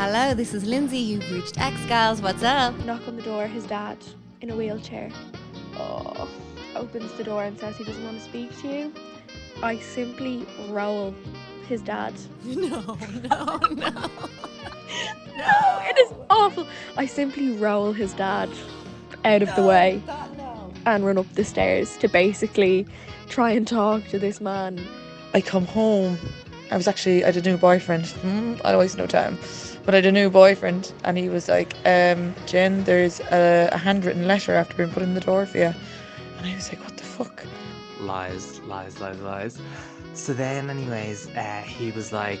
Hello, this is Lindsay. You've reached X Gals. What's up? knock on the door, his dad in a wheelchair. Oh, opens the door and says he doesn't want to speak to you. I simply roll his dad. No, no, no. No, it is awful. I simply roll his dad out of the way and run up the stairs to basically try and talk to this man. I come home. I was actually I had a new boyfriend. Hmm, I always know time, but I had a new boyfriend, and he was like, um, "Jen, there's a, a handwritten letter after being put in the door for you," and I was like, "What the fuck?" lies, lies, lies, lies. So then, anyways, uh, he was like,